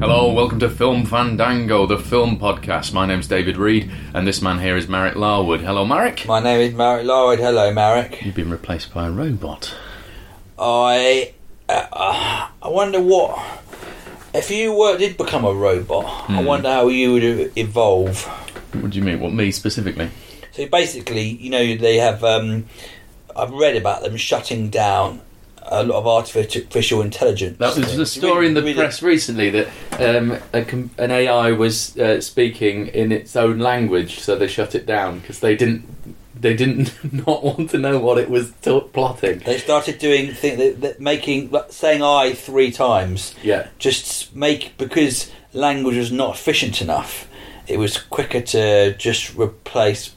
Hello, welcome to Film Fandango, the film podcast. My name's David Reed, and this man here is Marek Larwood. Hello, Marek. My name is Marek Larwood. Hello, Marek. You've been replaced by a robot. I uh, I wonder what if you were did become a robot. Hmm. I wonder how you would evolve. What do you mean? What me specifically? So basically, you know, they have. Um, I've read about them shutting down a lot of artificial intelligence. That was a story in the Really- press recently that um, com- an AI was uh, speaking in its own language, so they shut it down because they didn't they didn't not want to know what it was t- plotting. They started doing thing that, that making like, saying "I" three times. Yeah. Just make because language was not efficient enough. It was quicker to just replace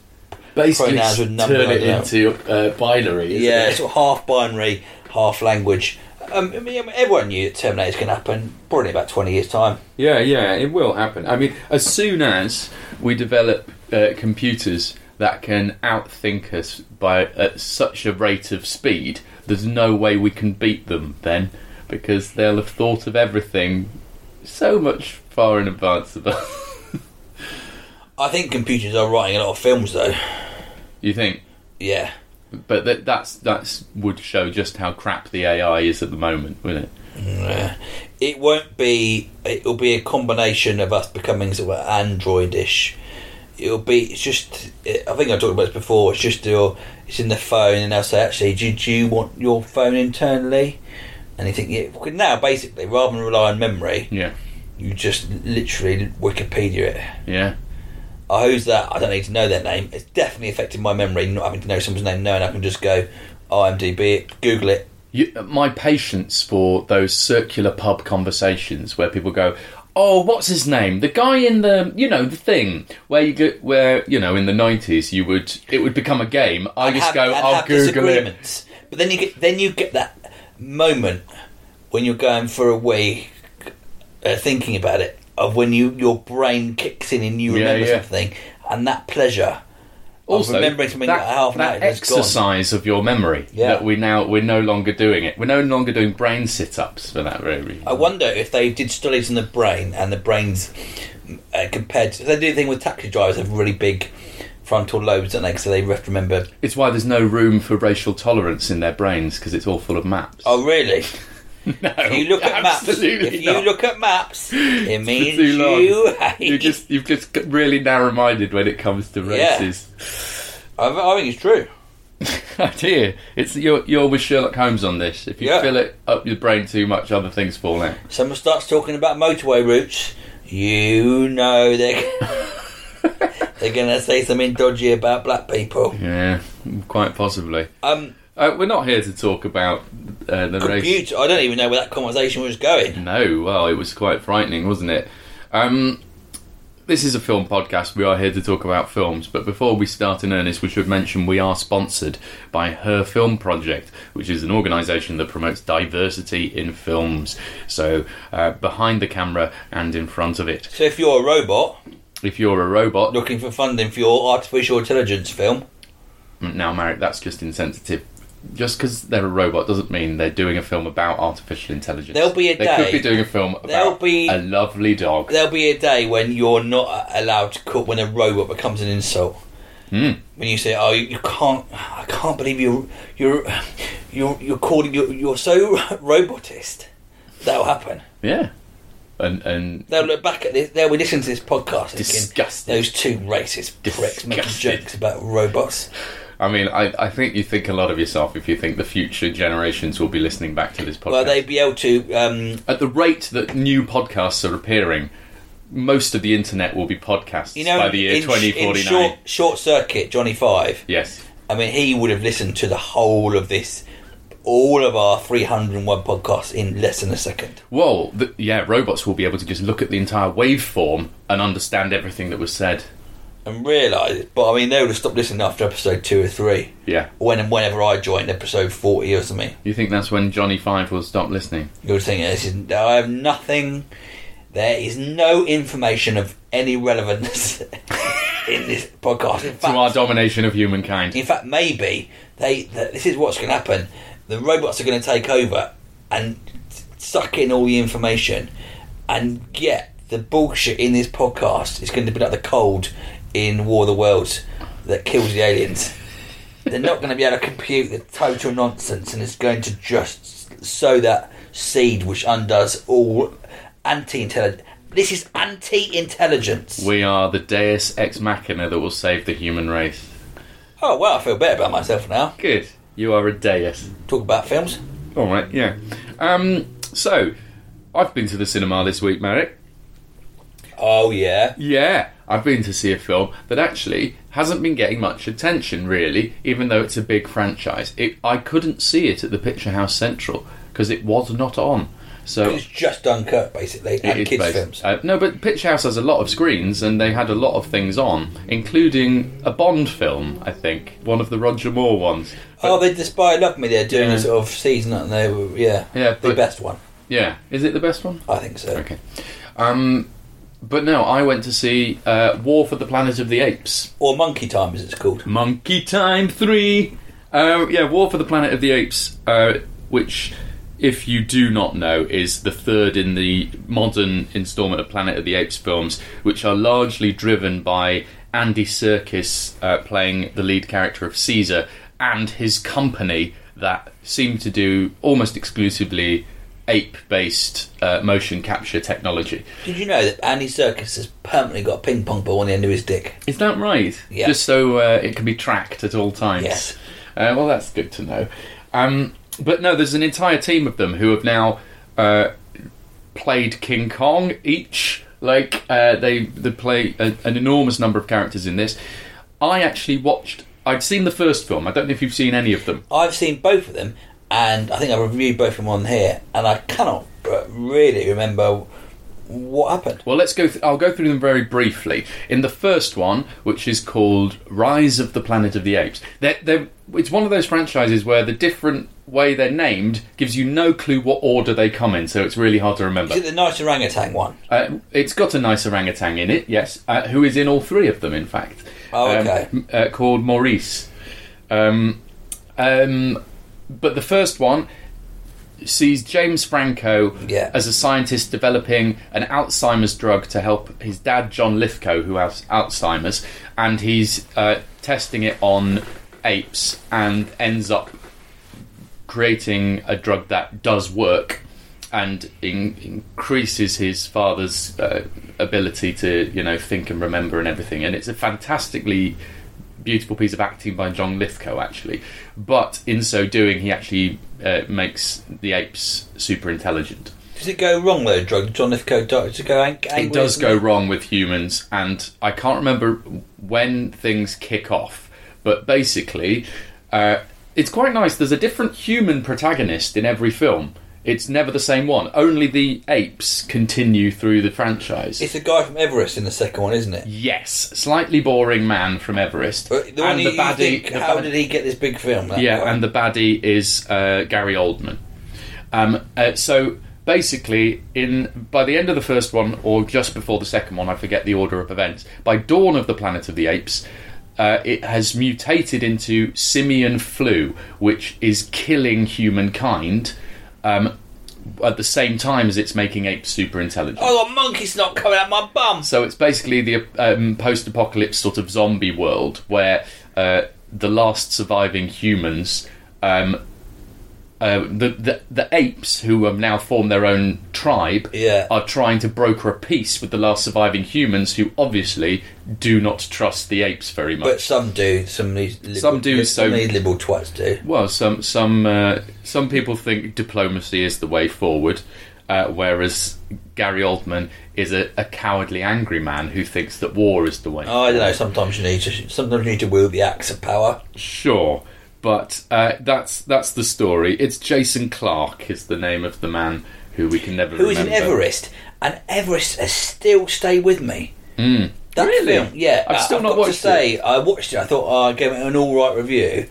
Basically, Pronouns with numbers, turn it into uh, binary. Yeah, it? sort of half binary, half language. Um, I mean, everyone knew that Terminator's going to happen probably in about 20 years' time. Yeah, yeah, it will happen. I mean, as soon as we develop uh, computers that can outthink us by at such a rate of speed, there's no way we can beat them then, because they'll have thought of everything so much far in advance of us. I think computers are writing a lot of films, though. you think? Yeah. But that, that's that's would show just how crap the AI is at the moment, wouldn't it? It won't be. It'll be a combination of us becoming sort of androidish. It'll be. It's just. I think I talked about this before. It's just your. It's in the phone, and they'll say, "Actually, do, do you want your phone internally?" And you think, yeah. Now, basically, rather than rely on memory, Yeah, you just literally Wikipedia it. yeah. Oh, who's that? I don't need to know their name. It's definitely affected my memory, not having to know someone's name. Knowing I can just go IMDb it, Google it. You, my patience for those circular pub conversations where people go, "Oh, what's his name? The guy in the, you know, the thing where you go, where you know, in the nineties, you would it would become a game. I And just have- go, I'll Google it. But then you get then you get that moment when you're going for a week uh, thinking about it of when you your brain kicks in and you remember yeah. something and that pleasure Also, of remembering something that, like half an that hour has gone. exercise of your memory Yeah. that we now we're no longer doing it. We're no longer doing brain sit-ups for that very reason. I wonder if they did studies on the brain and the brains uh, compared to they do a thing with taxi drivers have really big frontal lobes, don't they? So they have to remember. It's why there's no room for racial tolerance in their brains because it's all full of maps. Oh, really? no, If you look at maps, if you not. look at maps, it means you hate. you just you've just got really narrow-minded when it comes to Yeah. races. I, I think it's true. Dear, it's you're, you're with Sherlock Holmes on this. If you Yeah. fill it up your brain too much, other things fall out. Someone starts talking about motorway routes, you know they're they're going to say something dodgy about black people. Yeah, quite possibly. Um, Uh, we're not here to talk about uh, the race. I don't even know where that conversation was going. No, well, it was quite frightening, wasn't it? Um, this is a film podcast. We are here to talk about films, but before we start in earnest, we should mention we are sponsored by Her Film Project, which is an organisation that promotes diversity in films. So, uh, behind the camera and in front of it. So if you're a robot If you're a robot, looking for funding for your artificial intelligence film, now, Marek, that's just insensitive. Just because they're a robot doesn't mean they're doing a film about artificial intelligence. There'll be a they day- could be doing a film there'll about be- a lovely dog. there'll be a day when you're not allowed to call when a robot becomes an insult. Hmm. when you say, "Oh, you, can't," I can't believe you you're you're you're calling you're, you're so robotist. That'll happen. Yeah, and and They'll look back at this. They'll be listening to this podcast thinking, Disgusting. Those two racist pricks making jokes about robots. I mean, I, I think you think a lot of yourself if you think the future generations will be listening back to this podcast. Well, they'd be able to. Um, At the rate that new podcasts are appearing, most of the internet will be podcasts you know, by the year in, twenty in short, short circuit, Johnny Five. Yes. I mean, he would have listened to the whole of this, all of our 301 podcasts in less than a second. Well, the, yeah, robots will be able to just look at the entire waveform and understand everything that was said. And realise, but I mean, they would have stopped listening after episode two or three. Yeah. When and whenever I joined episode 40 or something, You think that's when Johnny Five will stop listening? you would think this is. I have nothing. There is no information of any relevance in this podcast. In To fact, our domination of humankind. In fact, maybe they. Th- this is what's going to happen. The robots are going to take over and suck in all the information, and get the bullshit in this podcast It's going to be like the cold in War of the Worlds that kills the aliens. They're not going to be able to compute the total nonsense, and it's going to just sow that seed which undoes all anti-intelligence. This is anti-intelligence. We are the Deus ex machina that will save the human race. Oh well, I feel better about myself now. Good. You are a Deus. Talk about films. All right. Yeah. Um. So, I've been to the cinema this week, Marek. Oh yeah. Yeah, I've been to see a film that actually hasn't been getting much attention, really, even though it's a big franchise. It, I couldn't see it at the Picture House Central because it was not on. So It's just Dunkirk, basically, and kids' based- films. Uh, no, but Picture House has a lot of screens, and they had a lot of things on, including a Bond film. I think one of the Roger Moore ones. oh, they Despite Love Me, they're doing Yeah. a sort of season, and they were Yeah, Yeah, the but- best one, Yeah, is it the best one? I think so. Okay. Um, but no, I went to see uh, War for the Planet of the Apes. Or Monkey Time, as it's called. Monkey Time 3. Uh, yeah, War for the Planet of the Apes, uh, which, if you do not know, is the third in the modern instalment of Planet of the Apes films, which are largely driven by Andy Serkis uh, playing the lead character of Caesar and his company that seem to do almost exclusively ape based uh, motion capture technology. Did you know that Andy Serkis has permanently got a ping pong ball on the end of his dick? Is that right? Yeah. Just so uh, it can be tracked at all times. Yes. Uh, well, that's good to know. Um, but no, there's an entire team of them who have now uh, played King Kong each. Like uh, they they play a, an enormous number of characters in this. I actually watched. I'd seen the first film. I don't know if you've seen any of them. I've seen both of them, and I think I've reviewed both of them on here, and I cannot really remember what happened. Well, let's go. Th- I'll go through them very briefly. In the first one, which is called Rise of the Planet of the Apes, they're, they're, it's one of those franchises where the different way they're named gives you no clue what order they come in, so it's really hard to remember. Is it the nice orangutan one? Uh, it's got a nice orangutan in it, yes, uh, who is in all three of them, in fact. Oh, Um, okay. m- uh, called Maurice. Um, um, but the first one sees James Franco Yeah. as a scientist developing an Alzheimer's drug to help his dad, John Lithgow, who has Alzheimer's, and he's uh, testing it on apes and ends up creating a drug that does work and in, increases his father's uh, ability to you know think and remember and everything and it's a fantastically beautiful piece of acting by John Lithgow actually but in so doing he actually uh, makes the apes super intelligent Does it go wrong though, drug? John Lithgow. Does it go angry? it does go wrong with humans, and I can't remember when things kick off, but basically, uh, it's quite nice. There's a different human protagonist in every film. It's never the same one. Only the apes continue through the franchise. It's the guy from Everest in the second one, isn't it? yes, slightly boring man from Everest, But the one and you the baddie. think, the how bad- did he get this big film? that yeah, guy? and the baddie is uh, Gary Oldman. Um, uh, so basically, in by the end of the first one, or just before the second one, I forget the order of events. By dawn of the Planet of the Apes, uh, it has mutated into simian flu, which is killing humankind. Um, at the same time as it's making apes super intelligent. Oh, a monkey's not coming out my bum. So it's basically the um, post-apocalypse sort of zombie world where uh, the last surviving humans. Um, uh, the, the the apes who have now formed their own tribe Yeah. are trying to broker a peace with the last surviving humans who obviously do not trust the apes very much. But some do. Some liberal, Some do, Some so- liberal twats do. Well, some some uh, some people think diplomacy is the way forward, uh, whereas Gary Oldman is a, a cowardly, angry man who thinks that war is the way. Oh, I don't know. Sometimes you need to. Sometimes you need to wield the axe of power. Sure, but uh, that's that's the story. It's Jason Clarke is the name of the man who we can never Who is remember. in Everest, and Everest has still stay with me. Mm. That Really? film, yeah. I've still I've not got watched to say, I watched it. I thought oh, I gave it an all right review,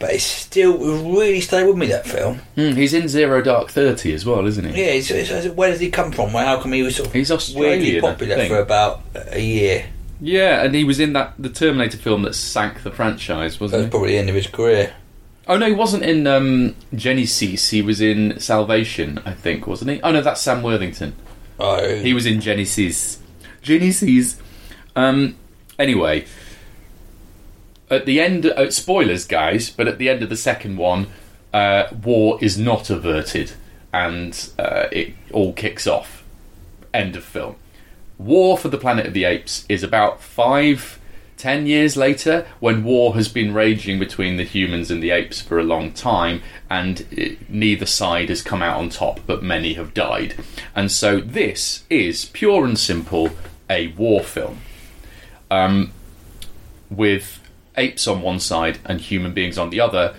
but it's still really stayed with me. That film. Mm, he's in Zero Dark Thirty as well, isn't he? Yeah. It's, it's, where does he come from? Well, how come he was sort of He's Australian, weirdly I popular for about a year? Yeah, and he was in that the Terminator film that sank the franchise, That wasn't was he? probably the end of his career. Oh no, he wasn't in um, Genisys. He was in Salvation, I think, wasn't he? Oh no, that's Sam Worthington. Oh, He was in Genisys. Genisys. Um. Anyway, at the end, uh, spoilers, guys. But at the end of the second one, uh, war is not averted, and uh, it all kicks off. End of film. War for the Planet of the Apes is about five, ten years later, when war has been raging between the humans and the apes for a long time, and it, neither side has come out on top, but many have died. And so this is pure and simple a war film. Um, with apes on one side and human beings on the other,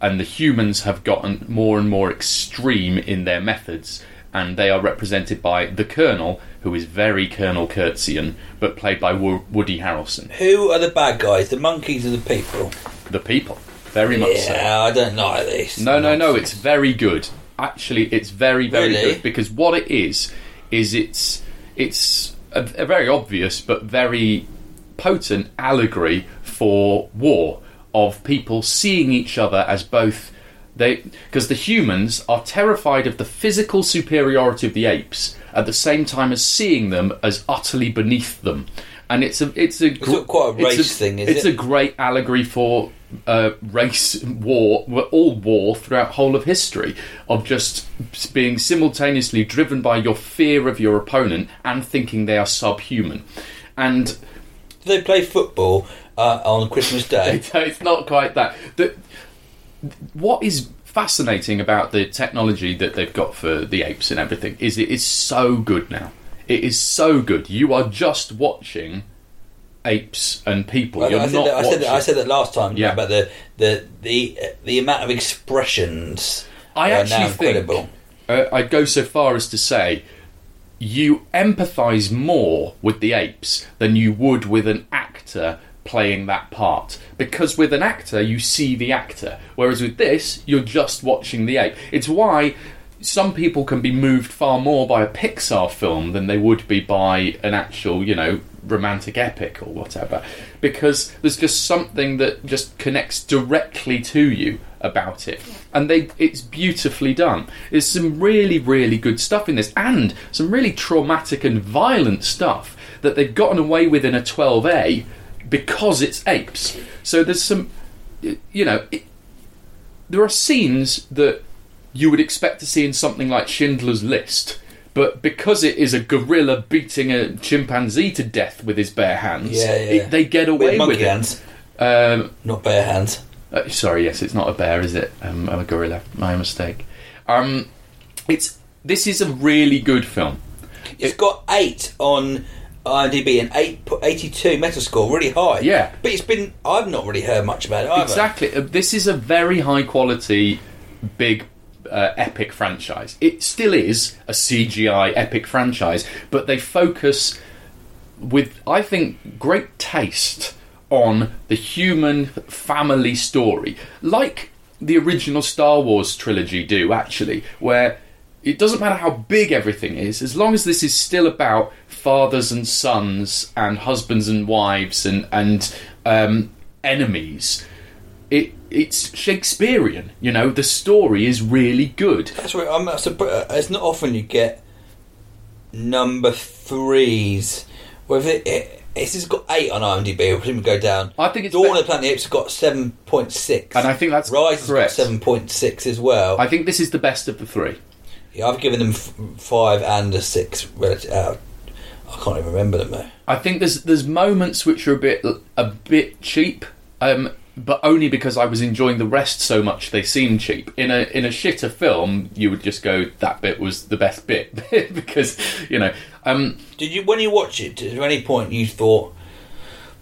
and the humans have gotten more and more extreme in their methods, and they are represented by the Colonel, who is very Colonel Kurtzian, but played by Wo- Woody Harrelson. who are the bad guys? The monkeys or the people? The people, very much so. Yeah, I don't like this. No, no, no. It's very good. Actually, it's very, very Really? good because what it is is it's it's a, a very obvious but very potent allegory for war of people seeing each other as both they because the humans are terrified of the physical superiority of the apes at the same time as seeing them as utterly beneath them and it's a it's a gr- quite a race thing, is it's it? a great allegory for uh, race war, all war throughout whole of history of just being simultaneously driven by your fear of your opponent and thinking they are subhuman. And Do they play football uh, on Christmas Day? it's not quite that. The, what is fascinating about the technology that they've got for the apes and everything is it is so good now. It is so good. You are just watching apes and people. Well, You're I, said not that, I, said that, I said that last time Yeah. about the, the the the amount of expressions. I actually think uh, I'd go so far as to say you empathise more with the apes than you would with an actor playing that part because with an actor you see the actor whereas with this you're just watching the ape it's why some people can be moved far more by a Pixar film than they would be by an actual, you know, romantic epic or whatever. Because there's just something that just connects directly to you about it. And they it's beautifully done. There's some really, really good stuff in this and some really traumatic and violent stuff that they've gotten away with in a 12A because it's apes. So there's some you know, it, there are scenes that you would expect to see in something like Schindler's List, but because it is a gorilla beating a chimpanzee to death with his bare hands, Yeah, yeah. it- they get away with, monkey it. Um, not bare hands. uh, sorry, yes, it's not a bear, is it? Um, I'm a gorilla. My mistake. Um, it's this is a really good film. It's got eight on IMDb and eight po- 82 Metascore, really high. Yeah. but it's been I've not really heard much about it either. Exactly. Uh, This is a very high quality, big, uh, epic franchise. It still is a CGI epic franchise, but they focus with, I think, great taste on the human family story, like the original Star Wars trilogy do, actually, where it doesn't matter how big everything is, as long as this is still about fathers and sons and husbands and wives and and um, enemies. It it's Shakespearean, you know. The story is really good. That's right. I'm surprised. It's not often you get number threes. Well, it, it, It's just got eight on IMDb. We'll soon go down. I think it's Dawn be- of the Planet of the Apes has got seven point six, And I think that's Rise correct. has got seven point six as well. I think this is the best of the three. yeah, I've given them f- five and a six. Uh, I can't even remember them though. I think there's there's moments which are a bit a bit cheap, um, but only because I was enjoying the rest so much they seem cheap. In a in a shitter film, you would just go that bit was the best bit because you know. Um, Did you when you watch it? At any point you thought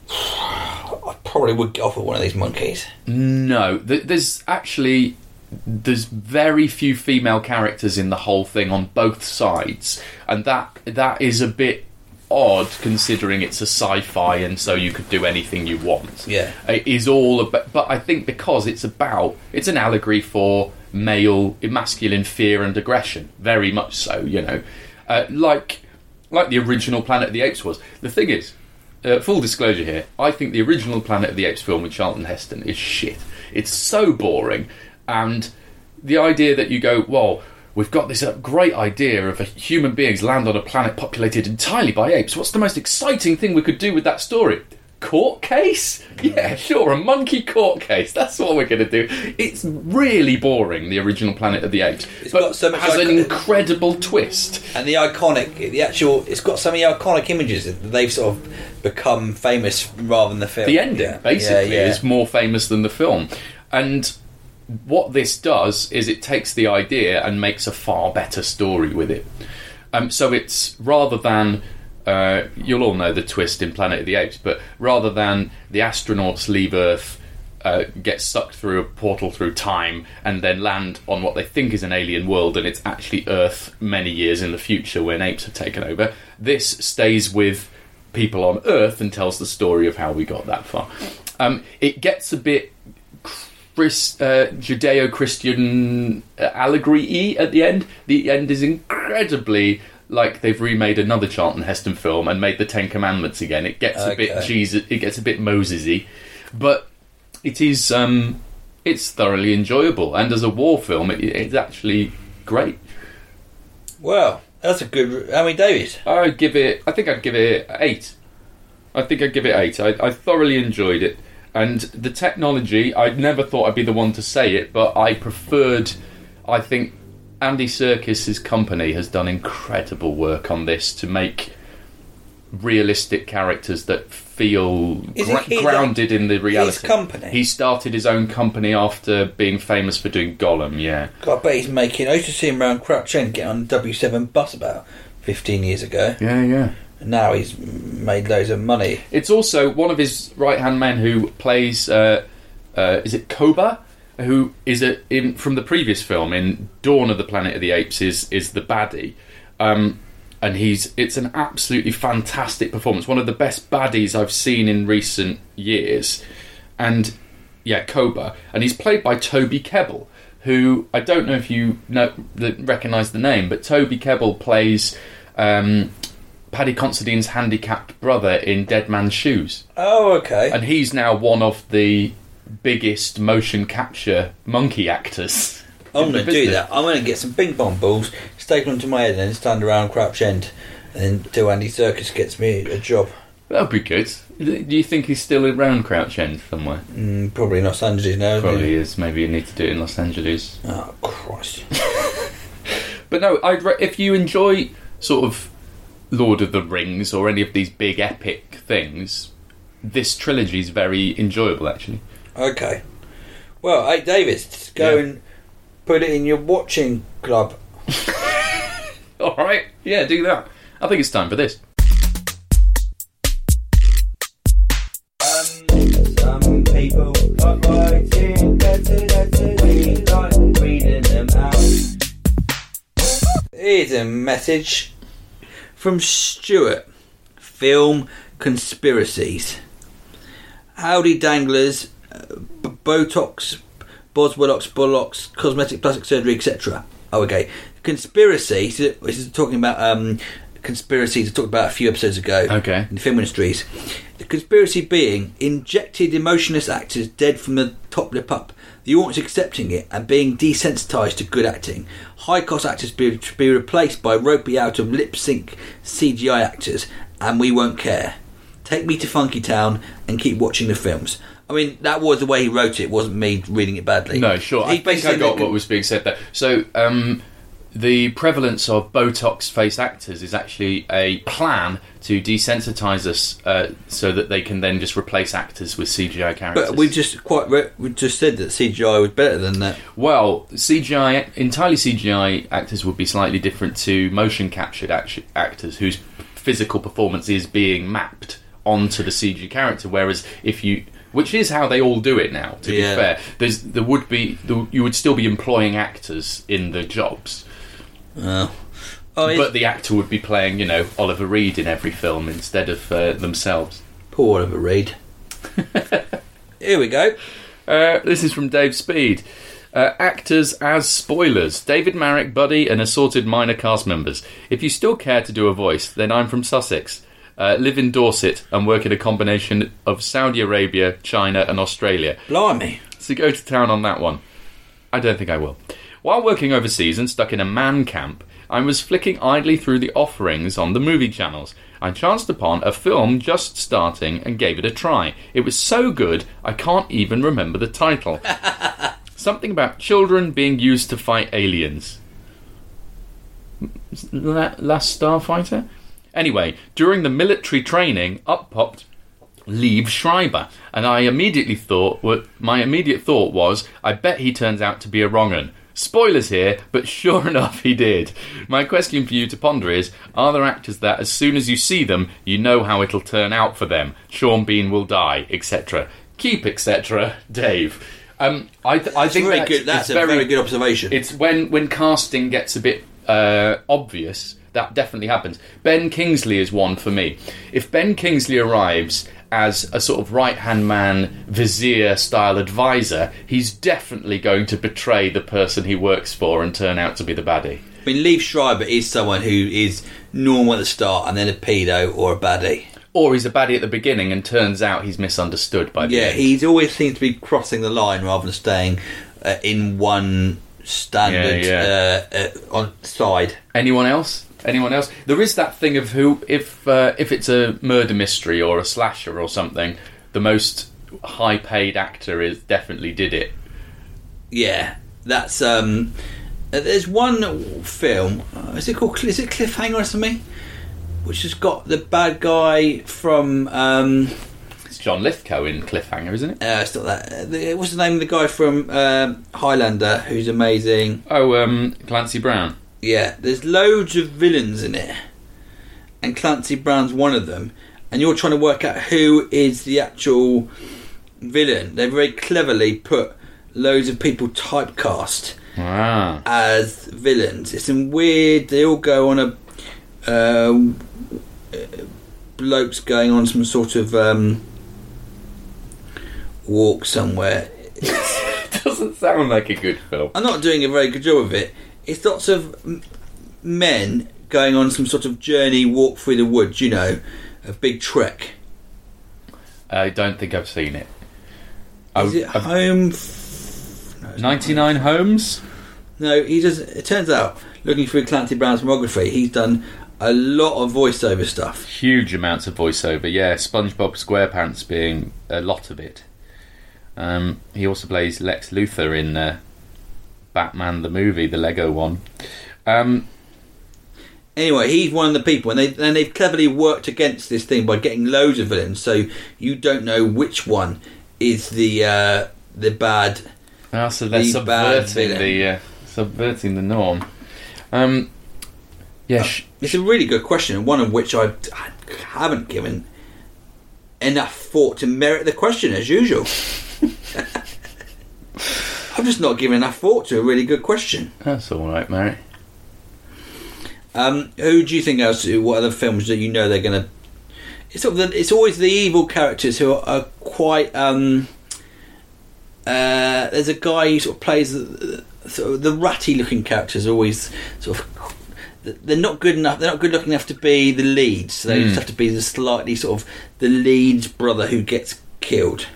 I probably would get off with one of these monkeys? No, th- there's actually there's very few female characters in the whole thing on both sides, and that that is a bit odd considering it's a sci-fi and so you could do anything you want. Yeah. it is all about. But I think because it's about it's an allegory for male masculine fear and aggression, very much so. You know, uh, like like the original Planet of the Apes was. The thing is, uh, full disclosure here, I think the original Planet of the Apes film with Charlton Heston is shit. It's so boring, and the idea that you go, well, we've got this uh, great idea of a human beings land on a planet populated entirely by apes. What's the most exciting thing we could do with that story? Court case? Yeah, sure, a monkey court case. That's what we're going to do. It's really boring, the original Planet of the Apes. It's but got so much has an incredible twist. And the iconic, the actual, it's got some of the iconic images that they've sort of become famous rather than the film. the ending Yeah. basically Yeah, yeah. is more famous than the film and what this does is it takes the idea and makes a far better story with it um, so it's rather than uh, you'll all know the twist in planet of the apes but rather than the astronauts leave earth uh, get sucked through a portal through time and then land on what they think is an alien world and it's actually earth many years in the future when apes have taken over this stays with people on Earth and tells the story of how we got that far. Um, it gets a bit Chris, uh, Judeo-Christian uh, allegory-y at the end. The end is incredibly like they've remade another Charlton Heston film and made the Ten Commandments again. It gets a bit Okay. Jesus, it gets a bit Moses-y, but it is um, it's thoroughly enjoyable. And as a war film, it, it's actually great. Well, that's a good. How many David? I'd give it. I think I'd give it eight. I think I'd give it eight. I, I thoroughly enjoyed it, and the technology. I never thought I'd be the one to say it, but I preferred. I think Andy Serkis's company has done incredible work on this to make realistic characters that feel gra- his- grounded in the reality. His company? He started his own company after being famous for doing Gollum. Yeah. God, I bet he's making. I used to see him around Crouch End get on the W7 bus about 15 years ago. Yeah, yeah. Now he's made loads of money. It's also one of his right hand men who plays. Uh, uh, is it Koba? Who is a, in from the previous film in Dawn of the Planet of the Apes? Is is the baddie, um, and he's it's an absolutely fantastic performance. One of the best baddies I've seen in recent years, and yeah, Koba, and he's played by Toby Kebbell, who I don't know if you know recognise the name, but Toby Kebbell plays. Um, Paddy Considine's handicapped brother in Dead Man's Shoes, Oh, okay. and he's now one of the biggest motion capture monkey actors. I'm going to do that. I'm going to get some ping pong balls, staple them to my head, and then stand around Crouch End, do Andy Serkis gets me a job. That'd be good. Do you think he's still around Crouch End somewhere? Mm, probably in Los Angeles now. Probably is. Maybe you need to do it in Los Angeles. Oh Christ! But no, I'd re- if you enjoy sort of Lord of the Rings or any of these big epic things, this trilogy is very enjoyable actually. okay. Well, hey David, go Yeah. and put it in your watching club. All right, yeah, do that. I think it's time for this. Some people like writing letters, letters, we like reading them out. Here's a message from Stuart. Film conspiracies. Howdy danglers, uh, Botox, Boswellocks, Bollocks, cosmetic plastic surgery, etc. Oh, okay. Conspiracy. so This is talking about um, conspiracies. I talked about a few episodes ago. Okay. In the film industries, the conspiracy being injected emotionless actors dead from the top lip up. The audience accepting it and being desensitized to good acting. High cost actors be, to be replaced by ropey out of lip sync CGI actors, and we won't care. take me to Funky Town and keep watching the films. I mean, that was the way he wrote it. It wasn't me reading it badly. No, sure. I He think I basically- got what was being said there. So, um, the prevalence of Botox face actors is actually a plan to desensitize us uh, so that they can then just replace actors with CGI characters. But we just quite re- we just said that CGI was better than that. Well, CGI, entirely CGI actors would be slightly different to motion captured act- actors whose physical performance is being mapped onto the CG character. Whereas if you, which is how they all do it now, to Yeah. be fair, there's there would be there, you would still be employing actors in the jobs, Oh, oh but the actor would be playing, you know, Oliver Reed in every film instead of uh, themselves. poor Oliver Reed. Here we go. Uh, this is from Dave Speed. Uh, actors as spoilers David Marek, Buddy, and assorted minor cast members. If you still care to do a voice, then I'm from Sussex. Uh, live in Dorset and work in a combination of Saudi Arabia, China, and Australia. Blimey. So go to town on that one. I don't think I will. While working overseas and stuck in a man camp, I was flicking idly through the offerings on the movie channels. I chanced upon a film just starting and gave it a try. It was so good, I can't even remember the title. Something about children being used to fight aliens. La- Last Starfighter? Anyway, during the military training, up popped Liev Schreiber, and I immediately thought what my immediate thought was, I bet he turns out to be a wrong un. Spoilers here, but sure enough, he did. My question for you to ponder is: Are there actors that, as soon as you see them, you know how it'll turn out for them? Sean Bean will die, etc. Keep etc. Dave. Um, I, th- I think very that's, good. That's a very, good observation. it's when when casting gets a bit uh, obvious that definitely happens. Ben Kingsley is one for me. If Ben Kingsley arrives as a sort of right hand man, vizier style advisor, he's definitely going to betray the person he works for and turn out to be the baddie. I mean, Liev Schreiber is someone who is normal at the start and then a pedo or a baddie. Or he's a baddie at the beginning and turns out he's misunderstood by the Yeah, end. he's always seems to be crossing the line rather than staying uh, in one standard Yeah, Uh, uh, on side. Anyone else? Anyone else? There is that thing of who, if uh, if it's a murder mystery or a slasher or something, the most high-paid actor is definitely did it. Yeah, that's um. uh, There's one film. Uh, is it called? Is it Cliffhanger or something? Which has got the bad guy from. Um, It's John Lithgow in Cliffhanger, isn't it? uh, it's not that. Uh, the, what's the name of the guy from um Highlander who's amazing? Oh, um, Clancy Brown. Yeah, there's loads of villains in it, and Clancy Brown's one of them. And you're trying to work out who is the actual villain. They very cleverly put loads of people typecast Ah, as villains. It's some weird. They all go on a uh, blokes going on some sort of um, walk somewhere. doesn't sound like a good film. I'm not doing a very good job of it. It's lots of m- men going on some sort of journey, walk through the woods. You know, a big trek. I don't think I've seen it. Is I- it I- home? F- no, 99 Homes? No, he does. It turns out, looking through Clancy Brown's filmography, he's done a lot of voiceover stuff. Huge amounts of voiceover. Yeah, SpongeBob SquarePants being a lot of it. Um, he also plays Lex Luthor in uh, Batman the movie, the Lego one. Um, Anyway, he's one of the people, and they and they've cleverly worked against this thing by getting loads of villains, so you don't know which one is the uh, the bad. ah, so they're The subverting the uh, subverting the norm. Um, yeah, sh- It's a really good question, one of which I, I haven't given enough thought to merit the question as usual. I've just not given enough thought to a really good question. that's all right, Mary. Um, who do you think else? What other films that you know they're going to? It's sort of the, it's always the evil characters who are, are quite. Um, uh, there's a guy who sort of plays the, sort of the ratty looking characters. Always sort of. They're not good enough. They're not good looking enough to be the lead. So they Hmm. just have to be the slightly sort of the lead brother who gets killed.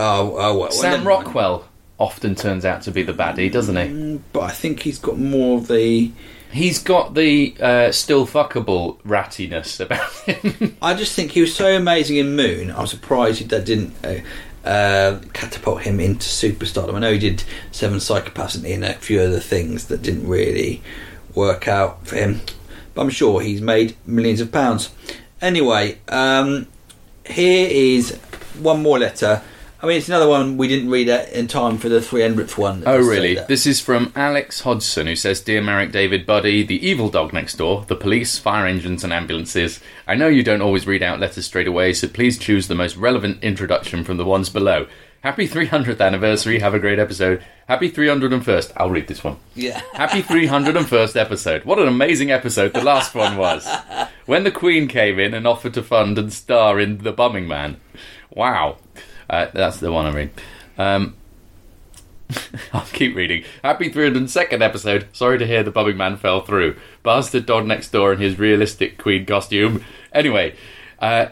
Oh, oh well, Sam. Rockwell. often turns out to be the baddie, doesn't he? but I think he's got more of the. He's got the uh, still fuckable rattiness about him. I just think he was so amazing in Moon. I'm surprised that didn't uh, uh, catapult him into superstardom. I know he did Seven Psychopaths and a few other things that didn't really work out for him, but I'm sure he's made millions of pounds. Anyway, um, here is one more letter. I mean, it's another one we didn't read it in time for the 300th one. Oh, really? This is from Alex Hodgson, who says Dear Marek David Buddy, the evil dog next door, the police, fire engines, and ambulances. I know you don't always read out letters straight away, so please choose the most relevant introduction from the ones below. Happy 300th anniversary, have a great episode. Happy 301st. I'll read this one. Yeah. Happy 301st episode. What an amazing episode the last one was. When the Queen came in and offered to fund and star in The Bumming Man. Wow. Uh, that's the one I read. Um, I'll keep reading. Happy 302nd episode. Sorry to hear the Bumming Man fell through. Bastard dog next door in his realistic Queen costume. Anyway, uh,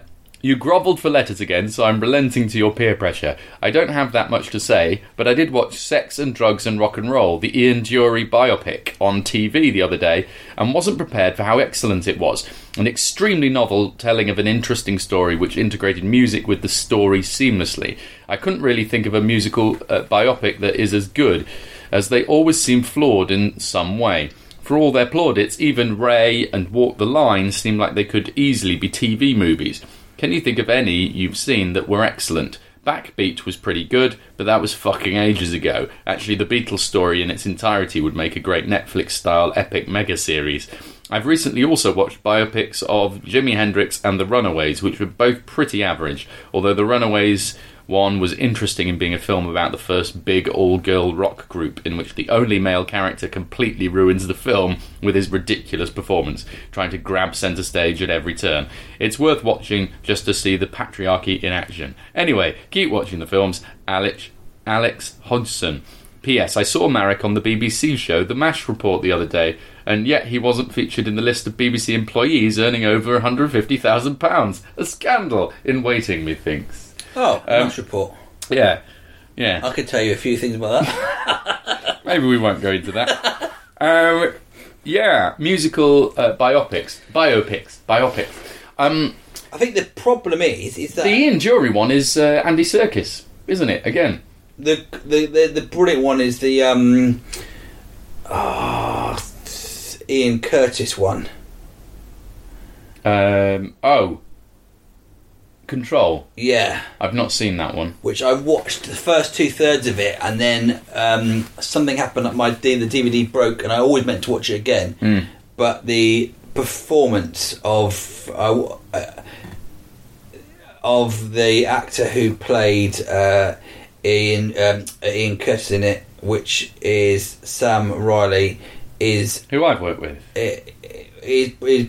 you grovelled for letters again, so I'm relenting to your peer pressure. I don't have that much to say, but I did watch Sex and Drugs and Rock and Roll, the Ian Dury biopic, on TV the other day, and wasn't prepared for how excellent it was. An extremely novel telling of an interesting story which integrated music with the story seamlessly. I couldn't really think of a musical uh, biopic that is as good, as they always seem flawed in some way. For all their plaudits, even Ray and Walk the Line seem like they could easily be TV movies. Can you think of any you've seen that were excellent? Backbeat was pretty good, but that was fucking ages ago. Actually, the Beatles story in its entirety would make a great Netflix style epic mega series. I've recently also watched biopics of Jimi Hendrix and The Runaways, which were both pretty average, although The Runaways one was interesting in being a film about the first big all girl rock group in which the only male character completely ruins the film with his ridiculous performance, trying to grab centre stage at every turn. It's worth watching just to see the patriarchy in action. Anyway, keep watching the films. Alex, Alex Hodgson. P.S. I saw Marek on the BBC show The MASH Report the other day, and yet he wasn't featured in the list of BBC employees earning over £150,000. A scandal in waiting, methinks. Oh, Um, Mash Report. Yeah, yeah. I could tell you a few things about that. Maybe we won't go into that. um, yeah, musical uh, biopics, biopics, biopics. Um, I think the problem is, is that the Ian Dury one is uh, Andy Serkis, isn't it? Again, the, the the the brilliant one is the um, ah, Ian Curtis one. um, oh, Control. Yeah, I've not seen that one. which I watched the first two thirds of it, and then um, something happened. My the DVD broke, and I always meant to watch it again. But the performance of uh, uh, of the actor who played uh, Ian um, Ian Curtis in it, which is Sam Riley, is Who I've worked with. is, is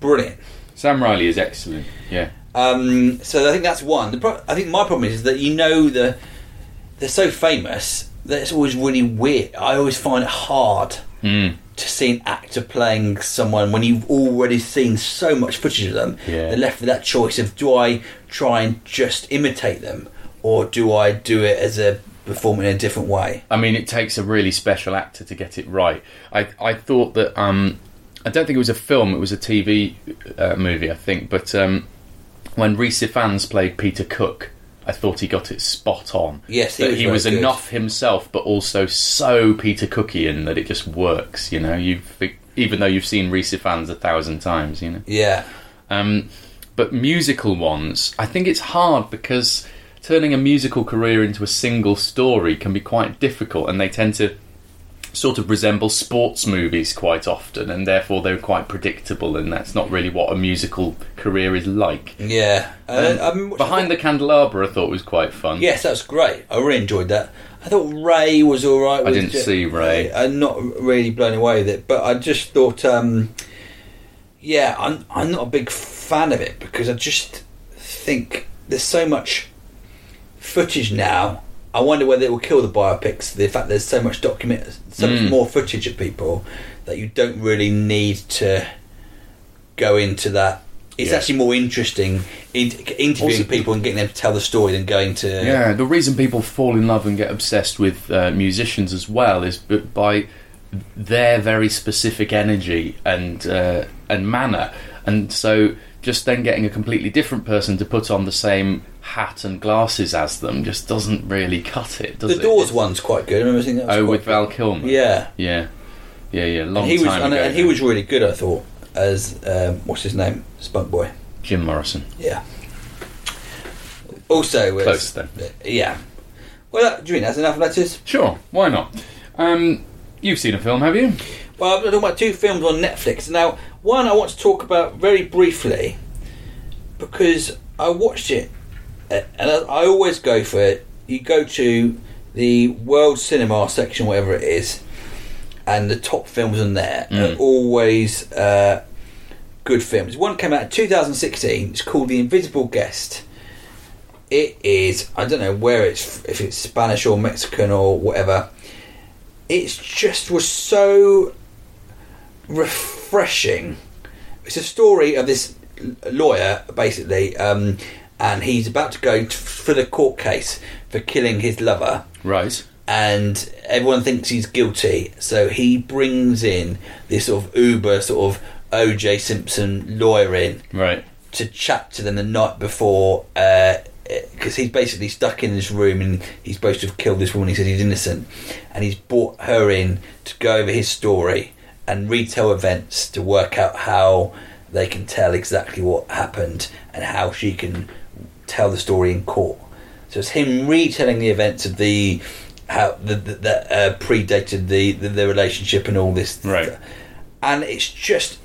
brilliant. Sam Riley is excellent. Yeah. Um, so I think that's one. The pro- I think my problem is, is that you know the they're so famous that it's always really weird. I always find it hard Mm. to see an actor playing someone when you've already seen so much footage of them. Yeah. They're left with that choice of do I try and just imitate them or do I do it as a perform in a different way? I mean, it takes a really special actor to get it right. I I thought that um, I don't think it was a film; it was a TV uh, movie, I think. But um, when Rhys Ifans played Peter Cook, I thought he got it spot on. Yes, he that was he was good. enough himself, but also so Peter Cookian that it just works. You know, you even though you've seen Rhys Ifans a thousand times, you know. Yeah. Um, but musical ones, I think it's hard because turning a musical career into a single story can be quite difficult, and they tend to sort of resemble sports movies quite often, and therefore they're quite predictable, and that's not really what a musical career is like. Yeah. Uh, I mean, Behind the Candelabra, I thought was quite fun. Yes, that was great. I really enjoyed that. I thought Ray was all right. I didn't see Ray. I'm not really blown away with it, but I just thought, um, yeah, I'm I'm not a big fan of it because I just think there's so much footage now. I wonder whether it will kill the biopics. The fact there's so much document, so much Mm. more footage of people that you don't really need to go into that it's Yeah. actually more interesting in, interviewing Also- people and getting them to tell the story than going to. Yeah, the reason people fall in love and get obsessed with uh, musicians as well is by their very specific energy and uh, and manner, and so just then getting a completely different person to put on the same hat and glasses as them just doesn't really cut it, does The it? The Doors one's quite good. I remember thinking that was Oh, with. Val Kilmer. Yeah, yeah, yeah, yeah. Long and he was time and, ago. and he was really good. I thought as um, what's his name, Spunk Boy. Jim Morrison. Yeah. Also, was, Close then. Yeah. Well, that, do you think that's enough letters? Sure, why not? Um, you've seen a film, have you? Well, I'm talking about two films on Netflix. Now, one I want to talk about very briefly because I watched it, and I, always go for it. You go to the World Cinema section, whatever it is, and the top films in there are Mm. always uh, good films. One came out in 2016. It's called The Invisible Guest. It is I don't know where it's if it's Spanish or Mexican or whatever. It just was so refreshing. It's a story of this lawyer, basically, um, and he's about to go t- for the court case for killing his lover, Right. and everyone thinks he's guilty. So he brings in this sort of uber sort of O.J. Simpson lawyer in Right. to chat to them the night before because he's basically stuck in this room and he's supposed to have killed this woman. He says he's innocent, and he's brought her in to go over his story and retell events to work out how they can tell exactly what happened and how she can tell the story in court. So it's him retelling the events of the how the, the, that uh, predated the, the the relationship and all this, Right. and it's just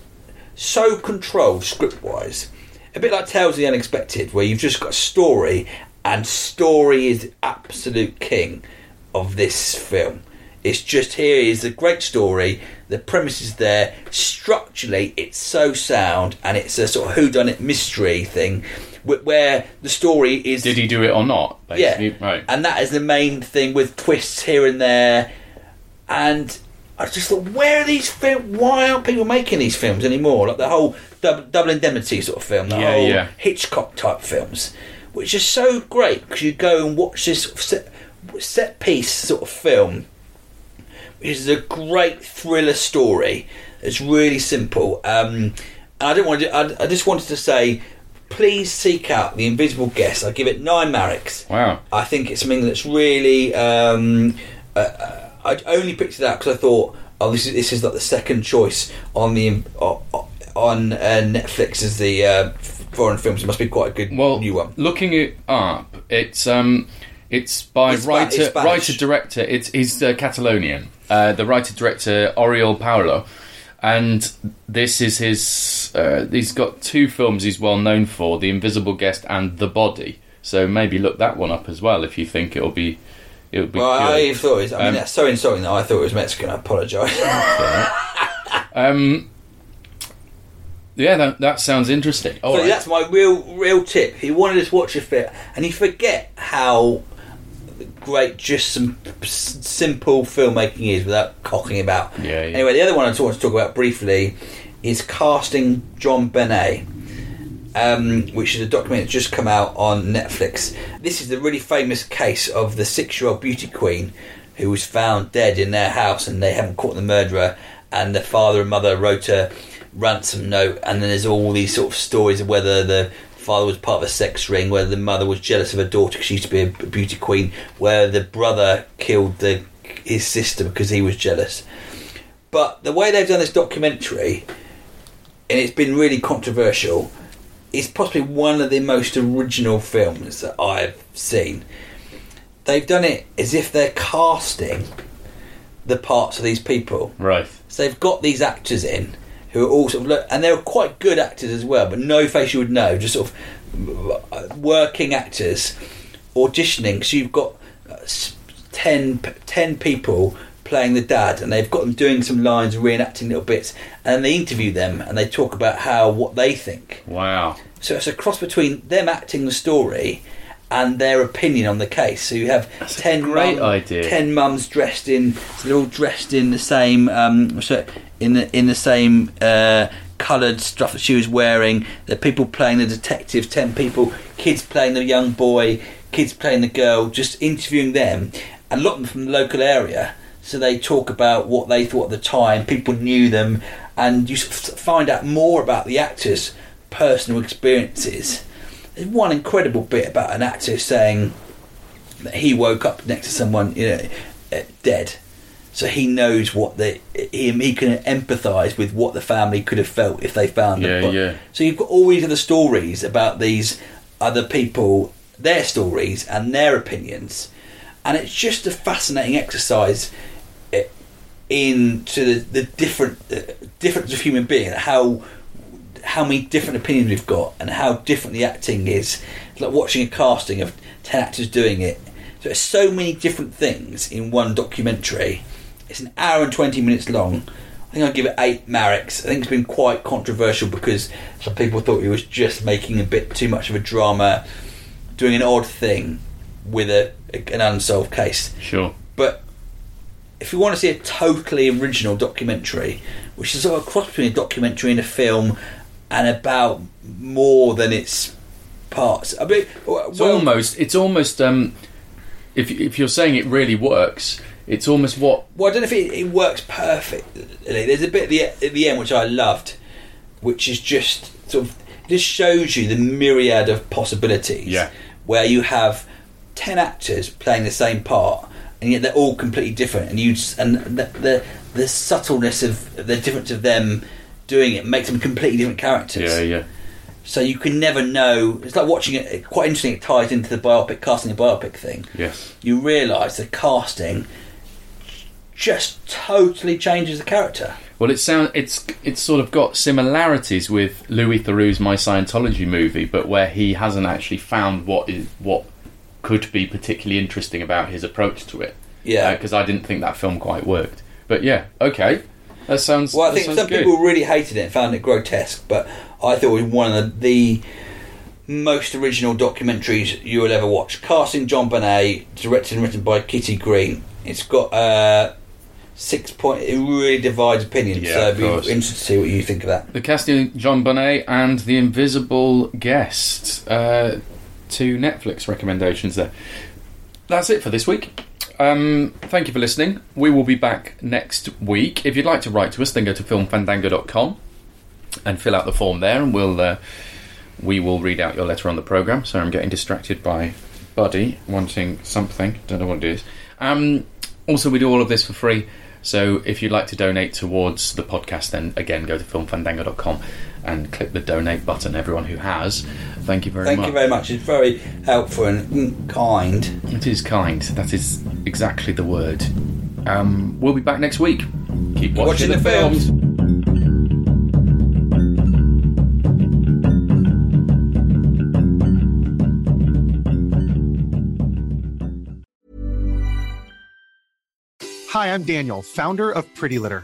so controlled script wise. A bit like Tales of the Unexpected, where you've just got a story, and story is absolute king of this film. It's just here is a great story. The premise is there. Structurally, it's so sound, and it's a sort of whodunit mystery thing, where the story is Did he do it or not? Basically? yeah, Right. And that is the main thing with twists here and there. And I just thought, where are these films? Why aren't people making these films anymore? Like the whole double, double indemnity sort of film, the Yeah, whole yeah. Hitchcock type films, which is so great because you go and watch this set, set piece sort of film, which is a great thriller story. It's really simple. Um, and I didn't want to. I, I just wanted to say, please seek out the Invisible Guest. I give it nine Mareks. Wow. I think it's something that's really. Um, uh, uh, I only picked it out because I thought, oh, this is this is like the second choice on the uh, on uh, Netflix as the uh, foreign films. It must be quite a good Well, new one. looking it up, it's um, it's by It's writer Spanish. writer director. It's he's uh, Catalonian. Uh, the writer director Oriol Paulo, and this is his. Uh, he's got two films he's well known for: The Invisible Guest and The Body. So maybe look that one up as well if you think it'll be it'll be Well, good. I thought it was, I mean, Um, that's so insulting that I thought it was Mexican. I apologise. Um, yeah, that, that sounds interesting. All So right. that's my real real tip. If you wanted us to watch a film and you forget how great just some simple filmmaking is without cocking about. Yeah, yeah. Anyway, the other one I want to talk about briefly is casting JonBenet. Um, which is a documentary that's just come out on Netflix. This is the really famous case of the six-year-old beauty queen who was found dead in their house, and they haven't caught the murderer. And the father and mother wrote a ransom note, and then there's all these sort of stories of whether the father was part of a sex ring, where the mother was jealous of her daughter because she used to be a beauty queen, where the brother killed the his sister because he was jealous. But the way they've done this documentary, and it's been really controversial, is possibly one of the most original films that I've seen. They've done it as if they're casting the parts of these people. right. So they've got these actors in who are all sort of look, and they're quite good actors as well, but no face you would know, just sort of uh, working actors auditioning. So you've got uh, 10, 10 people playing the dad, and they've got them doing some lines, reenacting little bits, and they interview them and they talk about how what they think. Wow. So it's a cross between them acting the story and their opinion on the case. So you have That's ten great mum- idea. ten mums dressed in, so they're all dressed in the same, um, so in the in the same uh, coloured stuff that she was wearing. The people playing the detective, ten people, kids playing the young boy, kids playing the girl, just interviewing them, and a lot of them from the local area. So they talk about what they thought at the time. People knew them, and you find out more about the actors' personal experiences. There's one incredible bit about an actor saying that he woke up next to someone, you know, eh, dead. So he knows what they he, he can empathise with what the family could have felt if they found Yeah, the book. yeah. So you've got all these other stories about these other people, their stories and their opinions, and it's just a fascinating exercise eh, into the, the different uh, difference of human being, how how many different opinions we've got, and how different the acting is. It's like watching a casting of ten actors doing it. So there's so many different things in one documentary. It's an hour and twenty minutes long. I think I'd give it eight Mareks. I think it's been quite controversial because some people thought he was just making a bit too much of a drama, doing an odd thing with a, an unsolved case. Sure. But if you want to see a totally original documentary, which is sort of a cross between a documentary and a film, and about more than its parts, I mean, well, It's almost. It's almost. Um, if if you're saying it really works, it's almost what. Well, I don't know if it, it works perfectly. There's a bit at the, at the end which I loved, which is just sort of just shows you the myriad of possibilities. Yeah. Where you have ten actors playing the same part, and yet they're all completely different, and you s- and the the, the subtleness of the difference of them doing it makes them completely different characters. Yeah, yeah. So you can never know. It's like watching it. Quite interesting. It ties into the biopic casting a biopic thing Yes. you realise the casting just totally changes the character. Well, it sound it's it's sort of got similarities with Louis Theroux's My Scientology movie, but where he hasn't actually found what is what could be particularly interesting about his approach to it. Yeah. Uh, because I didn't think that film quite worked. But yeah, okay, that sounds. Well, I think some good. people really hated it and found it grotesque, but I thought it was one of the, the most original documentaries you will ever watch. Casting JonBenet, directed and written by Kitty Green. It's got uh, six point. It really divides opinions. Yeah, so of I'd be course. interested to see what you think of that. The casting JonBenet and the Invisible Guest. Uh, two Netflix recommendations there. That's it for this week. Um, thank you for listening. We will be back next week. If you'd like to write to us, then go to filmfandango.com and fill out the form there, and we'll uh, we will read out your letter on the program. So I'm getting distracted by Buddy wanting something. Don't know what it is. Um, also, we do all of this for free. So if you'd like to donate towards the podcast, then again go to filmfandango.com and click the donate button. Everyone who has, thank you very Thank much. Thank you very much. It's very helpful and mm, kind. It is kind. That is exactly the word. Um, we'll be back next week. Keep watching, Watching the films. Hi, I'm Daniel, founder of Pretty Litter.